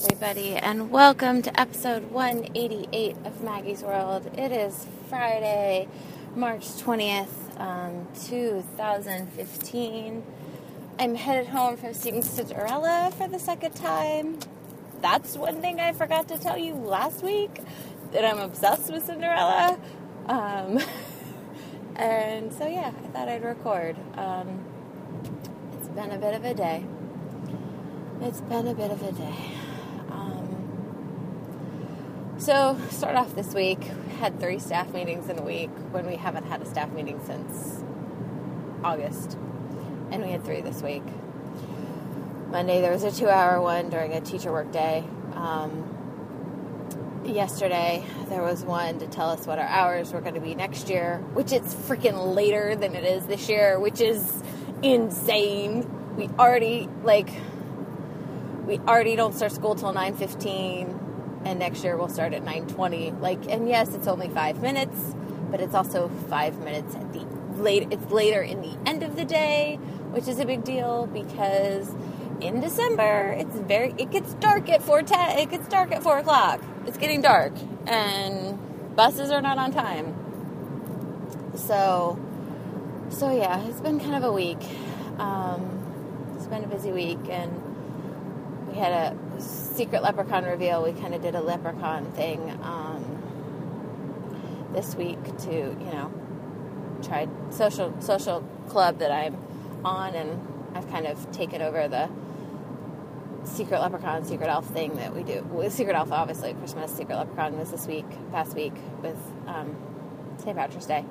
Everybody, and welcome to episode 188 of Maggie's World. It is Friday, March 20th, um, 2015. I'm headed home from seeing Cinderella for the second time. That's one thing I forgot to tell you last week that I'm obsessed with Cinderella. Um, and so, yeah, I thought I'd record. Um, it's been a bit of a day. It's been a bit of a day. So, start off this week. Had three staff meetings in a week when we haven't had a staff meeting since August. And we had three this week. Monday, there was a two hour one during a teacher work day. Um, yesterday, there was one to tell us what our hours were going to be next year, which it's freaking later than it is this year, which is insane. We already, like, we already don't start school till 9.15 and next year we'll start at 9.20 like and yes it's only five minutes but it's also five minutes at the late it's later in the end of the day which is a big deal because in december it's very it gets dark at 4.10 it gets dark at 4 o'clock. It's getting dark and buses are not on time. So so yeah it's been kind of a week. Um, it's been a busy week and we had a secret leprechaun reveal. We kind of did a leprechaun thing um, this week to, you know, try social social club that I'm on, and I've kind of taken over the secret leprechaun, secret elf thing that we do. With secret elf, obviously, Christmas. Secret leprechaun was this week, past week with um, St. Patrick's Day,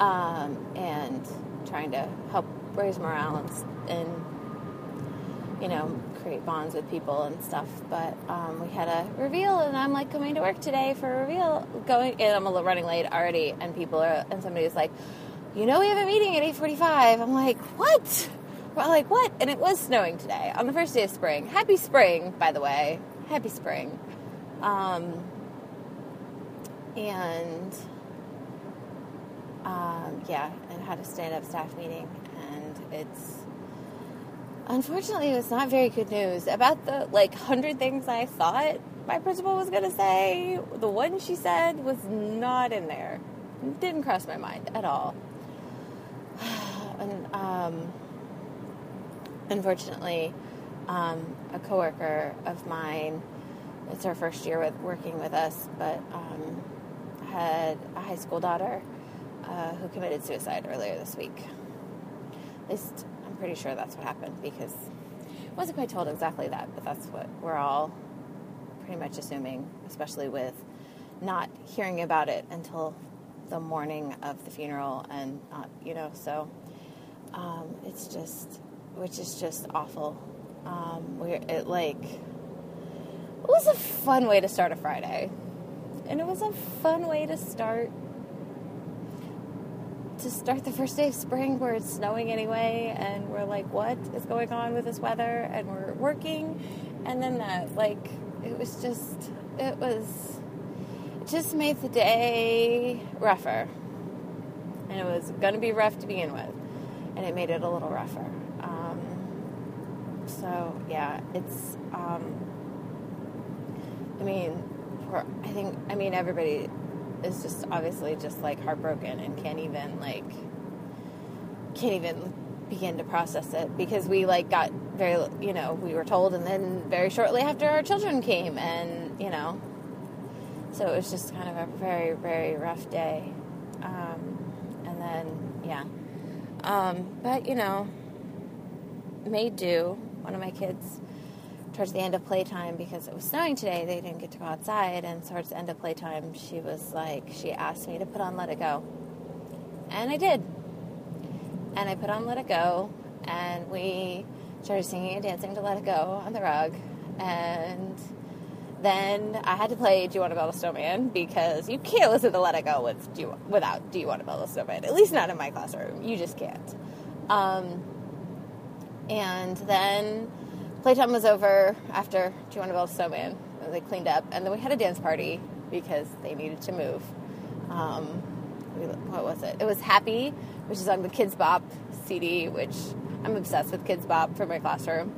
um, and trying to help raise morale and, and you know, create bonds with people and stuff. But um, we had a reveal, and I'm like coming to work today for a reveal. Going, and I'm a little running late already, and people are, and somebody was like, you know, we have a meeting at 8:45. I'm like, what? We're like, what? And it was snowing today on the first day of spring. Happy spring, by the way. Happy spring. Um, and um, yeah, and had a stand-up staff meeting, and it's Unfortunately, it was not very good news. About the like hundred things I thought my principal was going to say, the one she said was not in there. Didn't cross my mind at all. and um, unfortunately, um, a coworker of mine, it's her first year with working with us, but um, had a high school daughter uh, who committed suicide earlier this week. At least pretty sure that's what happened because I wasn't quite told exactly that, but that's what we're all pretty much assuming, especially with not hearing about it until the morning of the funeral and you know, so um, it's just, which is just awful. Um, we're, it like, it was a fun way to start a Friday. And it was a fun way to start to start the first day of spring. Where it's snowing anyway and we're like what is going on with this weather? And we're working. And then that like it was just it was it just made the day rougher. And it was going to be rough to begin with and it made it a little rougher. Um, so yeah it's um, i mean for, i think i mean everybody is just obviously just like heartbroken and can't even like can't even begin to process it because we like got very you know we were told and then very shortly after our children came and you know. So it was just kind of a very very rough day. Um, and then yeah. Um, but you know made do. One of my kids towards the end of playtime because it was snowing today they didn't get to go outside and towards the end of playtime she was like she asked me to put on let it go and i did and i put on let it go and we started singing and dancing to Let It Go on the rug. And then I had to play Do You Want to Build a Snowman because you can't listen to Let It Go with, do you, without Do You Want to Build a Snowman. At least not in my classroom. You just can't. Um, and then playtime was over after a Snowman. They cleaned up. And then we had a dance party because they needed to move. Um, what was it? It was Happy, which is on the Kidz Bop CD, which I'm obsessed with Kidz Bop for my classroom.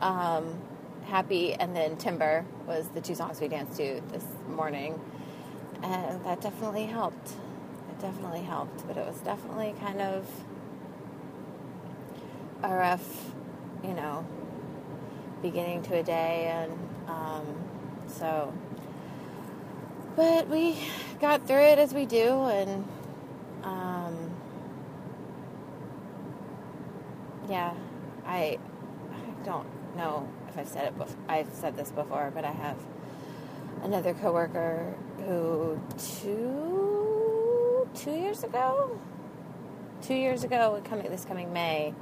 Um, Happy and then Timber was the two songs we danced to this morning. And that definitely helped. It definitely helped. But it was definitely kind of a rough, you know, beginning to a day. And um, so, but we got through it as we do. And um, yeah, I, I don't know if I've said it before. I've said this before, but I have another coworker who two two years ago, two years ago, coming this coming May,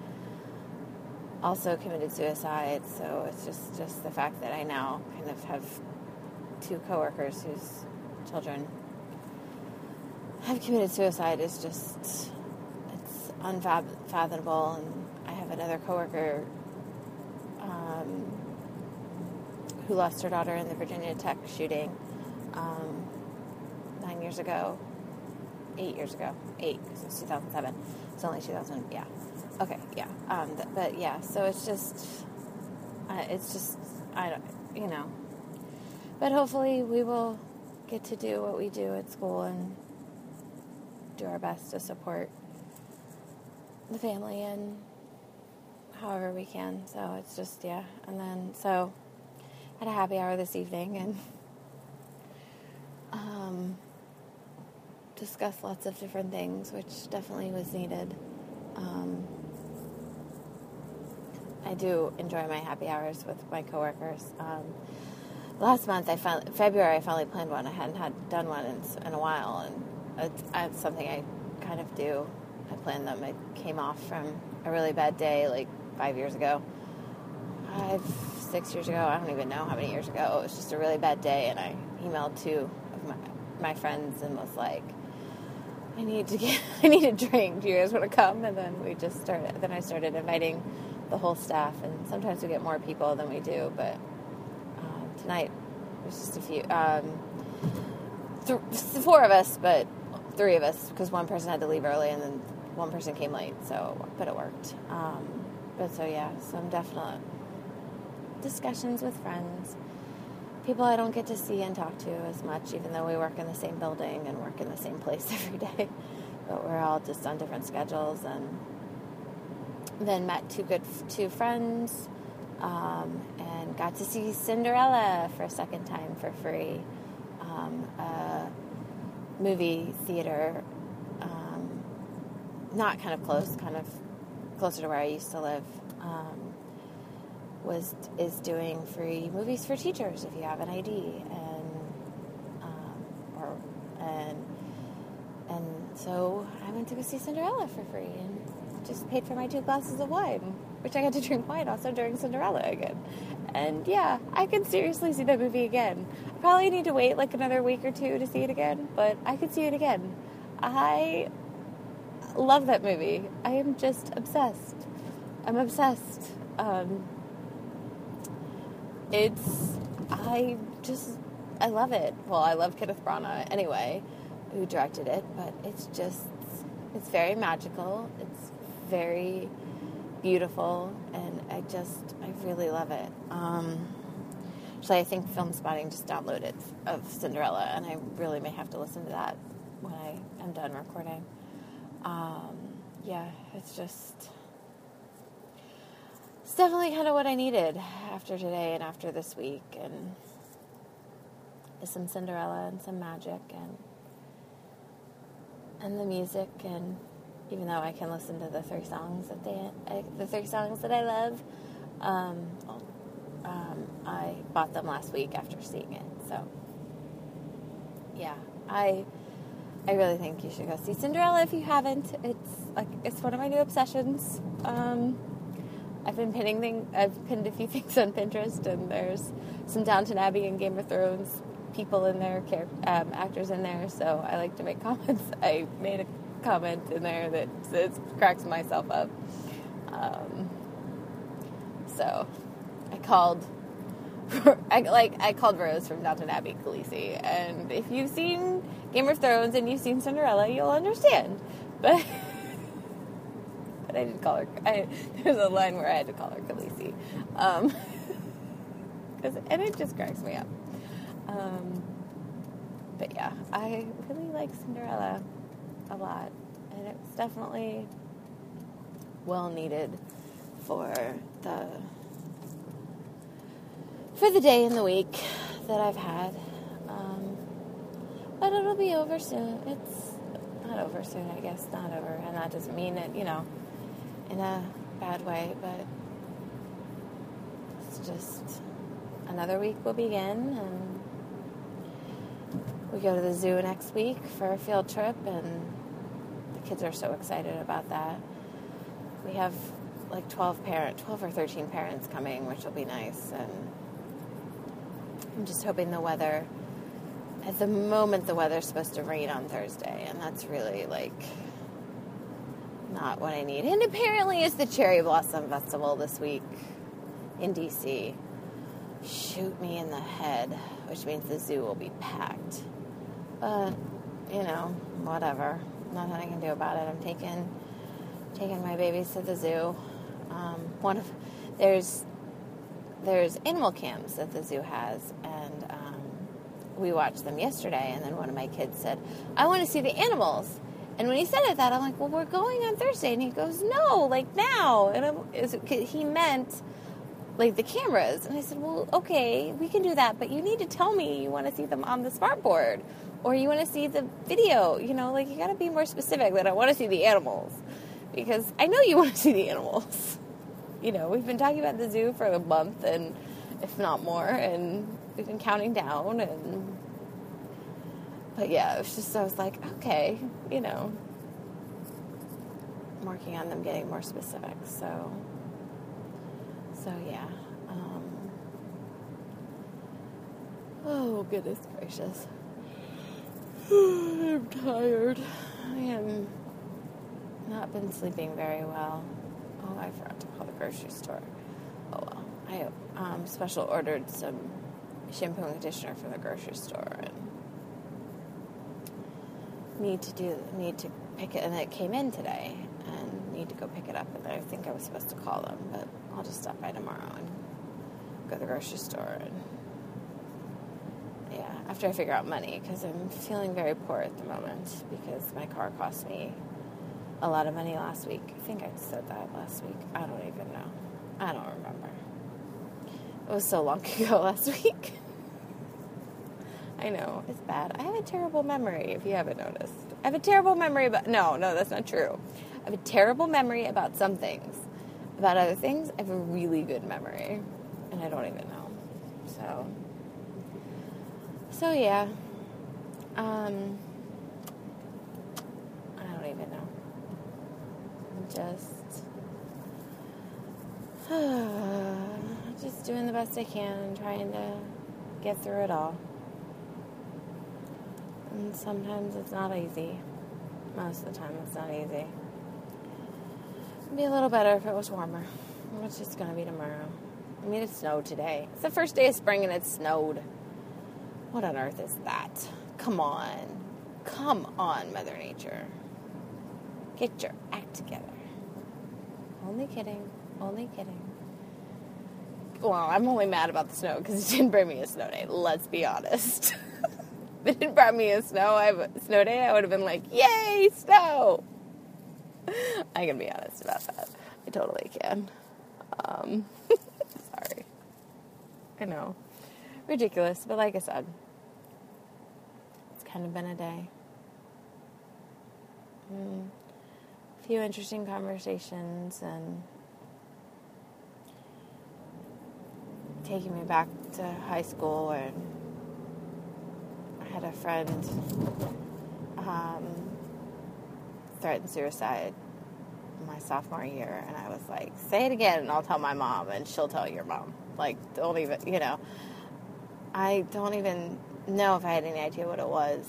also committed suicide. So it's just just the fact that I now kind of have two coworkers whose children have committed suicide is just it's unfathomable and I have another coworker um, who lost her daughter in the Virginia Tech shooting um, nine years ago, eight years ago, eight because it's 2007. It's only 2000. Yeah. Okay. Yeah. Um, th- but yeah. So it's just, uh, it's just, I don't, you know. But hopefully we will get to do what we do at school and do our best to support the family and however we can. So it's just, yeah. And then, so had a happy hour this evening and um, discussed lots of different things, which definitely was needed. Um, I do enjoy my happy hours with my coworkers. Um, last month, I February, I finally planned one. I hadn't had done one in, in a while, and it's, it's something I kind of do. I planned them. I came off from a really bad day like five years ago, five, six years ago. I don't even know how many years ago. It was just a really bad day, and I emailed two of my, my friends and was like, I need to get, I need a drink. Do you guys want to come? And then we just started. Then I started inviting the whole staff, and sometimes we get more people than we do, but um, tonight there's just a few, um, th- four of us, but three of us because one person had to leave early and then one person came late. So, but it worked. Um, but so yeah, some definite discussions with friends, people I don't get to see and talk to as much, even though we work in the same building and work in the same place every day. But we're all just on different schedules, and then met two good two friends, um, and got to see Cinderella for a second time for free. Um, a movie theater, um, not kind of close, kind of closer to where I used to live. Um, was is doing free movies for teachers if you have an ID and um, or and and so I went to go see Cinderella for free and just paid for my two glasses of wine, which I got to drink wine also during Cinderella again. And yeah, I could seriously see that movie again. I probably need to wait like another week or two to see it again, but I could see it again. I love that movie. I am just obsessed. I'm obsessed. Um, it's I just I love it. Well, I love Kenneth Branagh anyway, who directed it, but it's just it's very magical. It's very beautiful, and I just I really love it. Um, actually, I think Film Spotting just downloaded of Cinderella, and I really may have to listen to that when I am done recording. Um, yeah, it's just it's definitely kind of what I needed after today and after this week, and some Cinderella and some magic and and the music, and even though I can listen to the three songs that they I, the three songs that I love, um, um, I bought them last week after seeing it. So yeah, I I really think you should go see Cinderella if you haven't. It's like it's one of my new obsessions. Um, I've been pinning things. I've pinned a few things on Pinterest, and there's some Downton Abbey and Game of Thrones people in there, um, actors in there. So I like to make comments. I made a comment in there that it cracks myself up. Um, so I called. I like I called Rose from Downton Abbey Khaleesi, and if you've seen Game of Thrones and you've seen Cinderella, you'll understand. But but I did call her. I, there's a line where I had to call her Khaleesi, um, and it just cracks me up. Um, but yeah, I really like Cinderella a lot, and it's definitely well needed for the for the day and the week that I've had. Um, but it'll be over soon. It's not over soon, I guess. Not over, and that doesn't mean it, you know, in a bad way. But it's just another week will begin, and we go to the zoo next week for a field trip, and kids are so excited about that. We have like 12 parent, 12 or 13 parents coming, which will be nice, and I'm just hoping the weather. At the moment, the weather's supposed to rain on Thursday, and that's really like not what I need. And apparently, it's the Cherry Blossom Festival this week in DC. Shoot me in the head, which means the zoo will be packed. But you know, whatever. Nothing I can do about it. I'm taking taking my babies to the zoo. Um, one of there's there's animal cams that the zoo has, and um, we watched them yesterday. And then one of my kids said, "I want to see the animals." And when he said it, that I'm like, "Well, we're going on Thursday," and he goes, "No, like now." And I'm, he meant like the cameras, and I said, "Well, okay, we can do that, but you need to tell me you want to see them on the smart board." Or you want to see the video, you know, like you got to be more specific that I want to see the animals because I know you want to see the animals you know, we've been talking about the zoo for a month and if not more, and we've been counting down and but yeah, it was just I was like, okay, you know. I'm working on them getting more specific, so so yeah. Um, oh goodness gracious. I'm tired. I am not been sleeping very well. Oh, I forgot to call the grocery store. Oh well. I um, special ordered some shampoo and conditioner from the grocery store and need to do need to pick it and it came in today and need to go pick it up and I think I was supposed to call them but I'll just stop by tomorrow and go to the grocery store and yeah after I figure out money because I'm feeling very poor at the moment because my car cost me a lot of money last week. I think I said that last week. I don't even know. I don't remember. It was so long ago last week. I know, it's bad. I have a terrible memory, if you haven't noticed. I have a terrible memory about. No, no, that's not true. I have a terrible memory about some things. About other things, I have a really good memory. And I don't even know. So. So, yeah. Um. I don't even know just just doing the best I can and trying to get through it all. And sometimes it's not easy. Most of the time it's not easy. It'd be a little better if it was warmer, which it's to be tomorrow. I mean, it snowed today. It's the first day of spring and it snowed. What on earth is that? Come on. Come on, Mother Nature. Get your act together. Only kidding. Only kidding. Well, I'm only mad about the snow because it didn't bring me a snow day. Let's be honest. if it didn't bring me a snow, I, snow day, I would have been like, "Yay, snow!" I can be honest about that. I totally can. Um, sorry. I know, ridiculous, but like I said, it's kind of been a day. Mm few interesting conversations and taking me back to high school and I had a friend um, threaten suicide my sophomore year, and I was like, say it again, and I'll tell my mom, and she'll tell your mom. Like, don't even, you know. I don't even know if I had any idea what it was,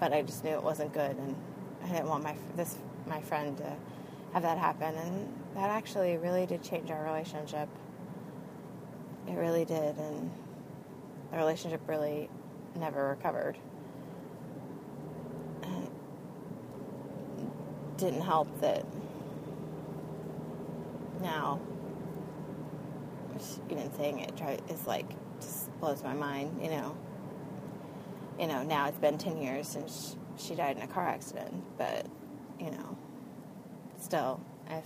but I just knew it wasn't good, and I didn't want my this my friend to have that happen, and that actually really did change our relationship. It really did, and the relationship really never recovered. It didn't help that now, even saying it try, like blows my mind. You know, you know. Now it's been ten years since she died in a car accident, but you know, still, if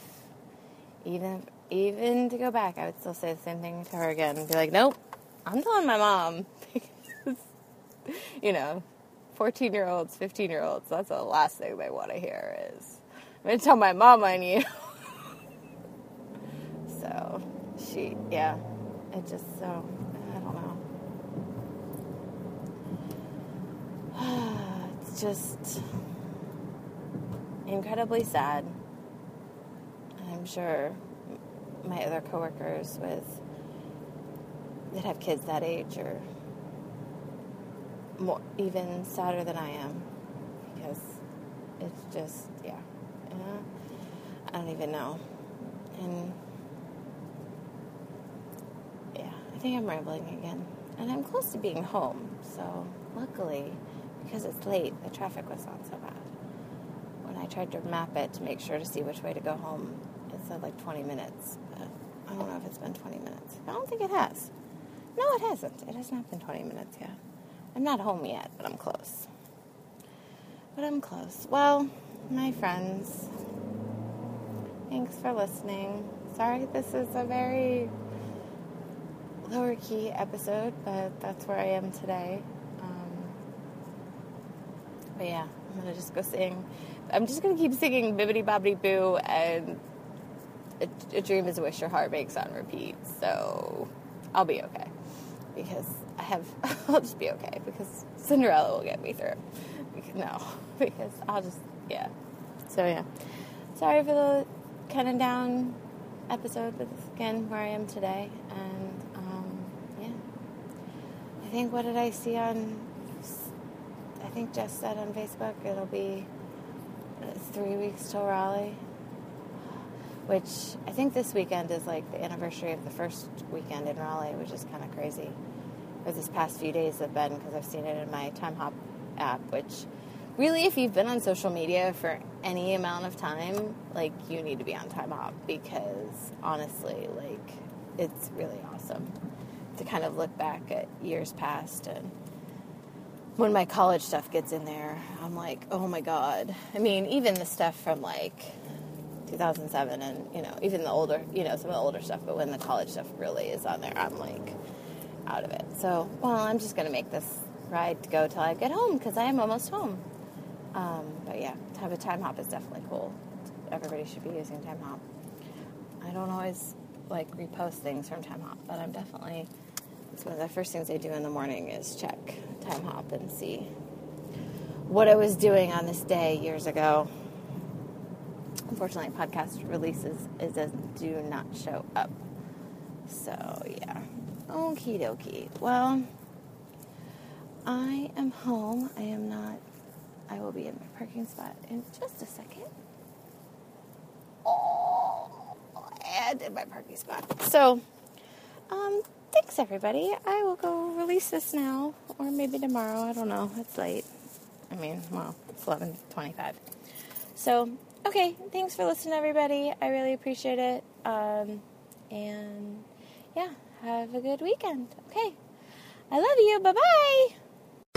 even even to go back, I would still say the same thing to her again. Be like, nope, I'm telling my mom. you know, 14 year olds, 15 year olds, that's the last thing they want to hear is, I'm going to tell my mom I knew. so, she, yeah, it just so, I don't know. it's just incredibly sad. I'm sure my other coworkers with that have kids that age are more even sadder than I am. Because it's just yeah, yeah I don't even know. And yeah I think I'm rambling again. And I'm close to being home so luckily because it's late the traffic was not so bad when I tried to map it to make sure to see which way to go home it said like 20 minutes but I don't know if it's been 20 minutes I don't think it has no it hasn't it has not been 20 minutes yet I'm not home yet, but I'm close. But I'm close. Well, my friends, thanks for listening. Sorry this is a very lower key episode, but that's where I am today. But yeah, I'm gonna just go sing. I'm just gonna keep singing Bibbidi Bobbidi Boo and a, a Dream is a Wish Your Heart Makes on repeat. So I'll be okay because I have, I'll just be okay because Cinderella will get me through. No, because I'll just, yeah. So, yeah. Sorry for the kind of down episode, but this again where I am today. And, um, yeah. I think, what did I see on, I think Jess said on Facebook, it'll be uh, three weeks till Raleigh. Which I think this weekend is like the anniversary of the first weekend in Raleigh, which is kind of crazy or this past few days have been because I've seen it in my Time Hop app, which really, if you've been on social media for any amount of time, like you need to be on Time Hop because honestly, like it's really awesome to kind of look back at years past and when my college stuff gets in there, I'm like, oh my god. I mean, even the stuff from like 2007 and you know, even the older, you know, some of the older stuff, but when the college stuff really is on there, I'm like out of it. So, well, I'm just going to make this ride go till I get home because I am almost home. Um, but yeah, to have a time hop is definitely cool. Everybody should be using time hop. I don't always like repost things from time hop, but I'm definitely. It's one of the first things I do in the morning is check time hop and see what I was doing on this day years ago. Unfortunately, podcast releases a do not show up. So yeah. Okie dokie. Well, I am home. I am not. I will be in my parking spot in just a second. Oh, and in my parking spot. So, um, thanks everybody. I will go release this now, or maybe tomorrow. I don't know. It's late. I mean, well, it's eleven twenty-five. So, okay. Thanks for listening, everybody. I really appreciate it. Um, and yeah have a good weekend. Okay. I love you. Bye bye.